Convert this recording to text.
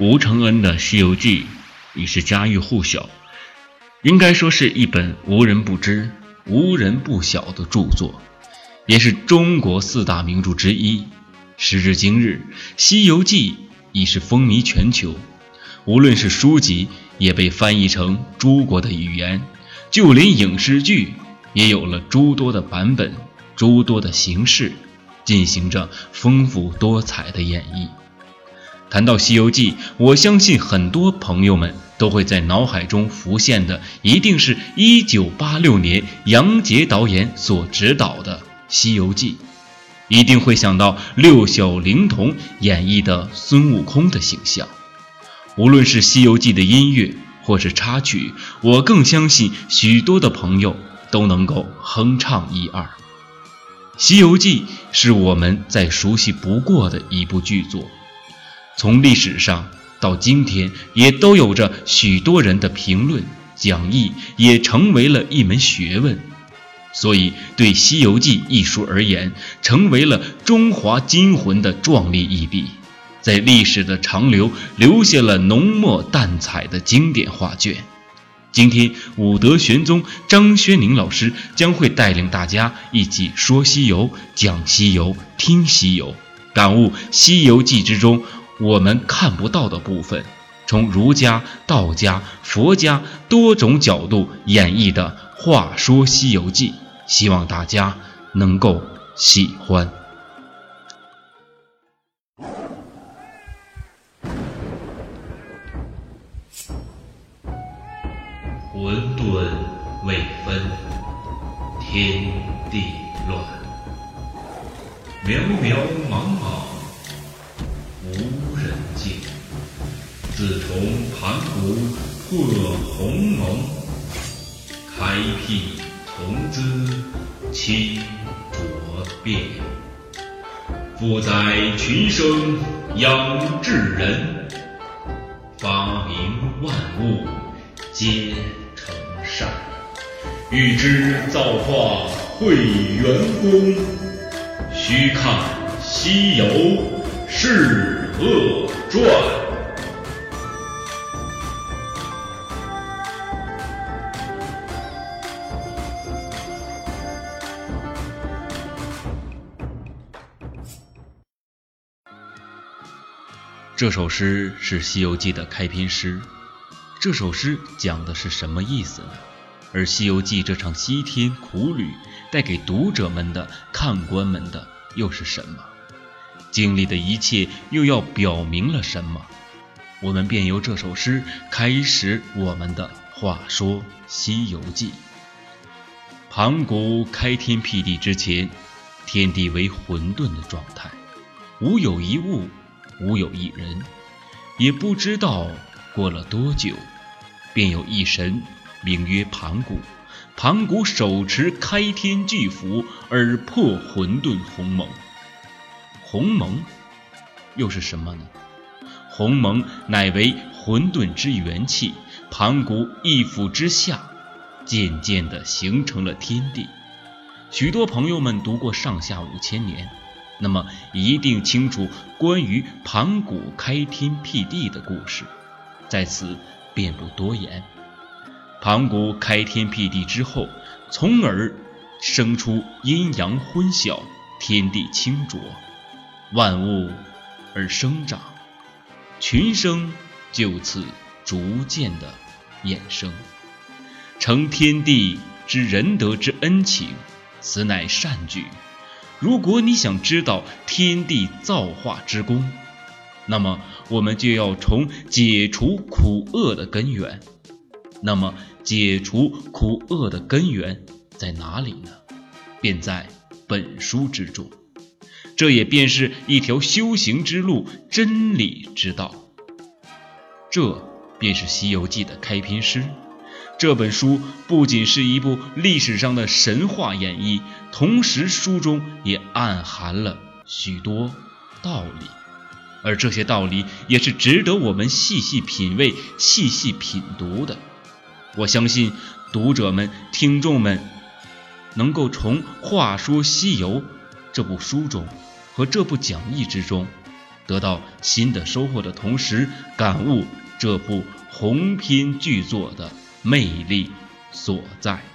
吴承恩的《西游记》已是家喻户晓，应该说是一本无人不知、无人不晓的著作，也是中国四大名著之一。时至今日，《西游记》已是风靡全球，无论是书籍，也被翻译成诸国的语言，就连影视剧也有了诸多的版本、诸多的形式，进行着丰富多彩的演绎。谈到《西游记》，我相信很多朋友们都会在脑海中浮现的，一定是一九八六年杨洁导演所执导的《西游记》，一定会想到六小龄童演绎的孙悟空的形象。无论是《西游记》的音乐，或是插曲，我更相信许多的朋友都能够哼唱一二。《西游记》是我们再熟悉不过的一部剧作。从历史上到今天，也都有着许多人的评论讲义，也成为了一门学问。所以，对《西游记》一书而言，成为了中华金魂的壮丽一笔，在历史的长流留下了浓墨淡彩的经典画卷。今天，武德玄宗张轩宁老师将会带领大家一起说西游、讲西游、听西游，感悟《西游记》之中。我们看不到的部分，从儒家、道家、佛家多种角度演绎的《话说西游记》，希望大家能够喜欢。混沌未分，天地乱，渺渺茫茫。从盘古破鸿蒙，开辟从兹，清浊变，富载群生养智人，发明万物皆成善。欲知造化会元功，须看西游是。恶传。这首诗是《西游记》的开篇诗。这首诗讲的是什么意思呢？而《西游记》这场西天苦旅带给读者们的、看官们的又是什么？经历的一切又要表明了什么？我们便由这首诗开始我们的话说《西游记》。盘古开天辟地之前，天地为混沌的状态，无有一物，无有一人，也不知道过了多久，便有一神名曰盘古。盘古手持开天巨斧而破混沌鸿蒙。鸿蒙又是什么呢？鸿蒙乃为混沌之元气，盘古一斧之下，渐渐地形成了天地。许多朋友们读过《上下五千年》，那么一定清楚关于盘古开天辟地的故事，在此便不多言。盘古开天辟地之后，从而生出阴阳混淆，天地清浊。万物而生长，群生就此逐渐的衍生，成天地之仁德之恩情，此乃善举。如果你想知道天地造化之功，那么我们就要从解除苦厄的根源。那么解除苦厄的根源在哪里呢？便在本书之中。这也便是一条修行之路，真理之道。这便是《西游记》的开篇诗。这本书不仅是一部历史上的神话演绎，同时书中也暗含了许多道理，而这些道理也是值得我们细细品味、细细品读的。我相信读者们、听众们能够从《话说西游》这部书中。和这部讲义之中，得到新的收获的同时，感悟这部鸿篇巨作的魅力所在。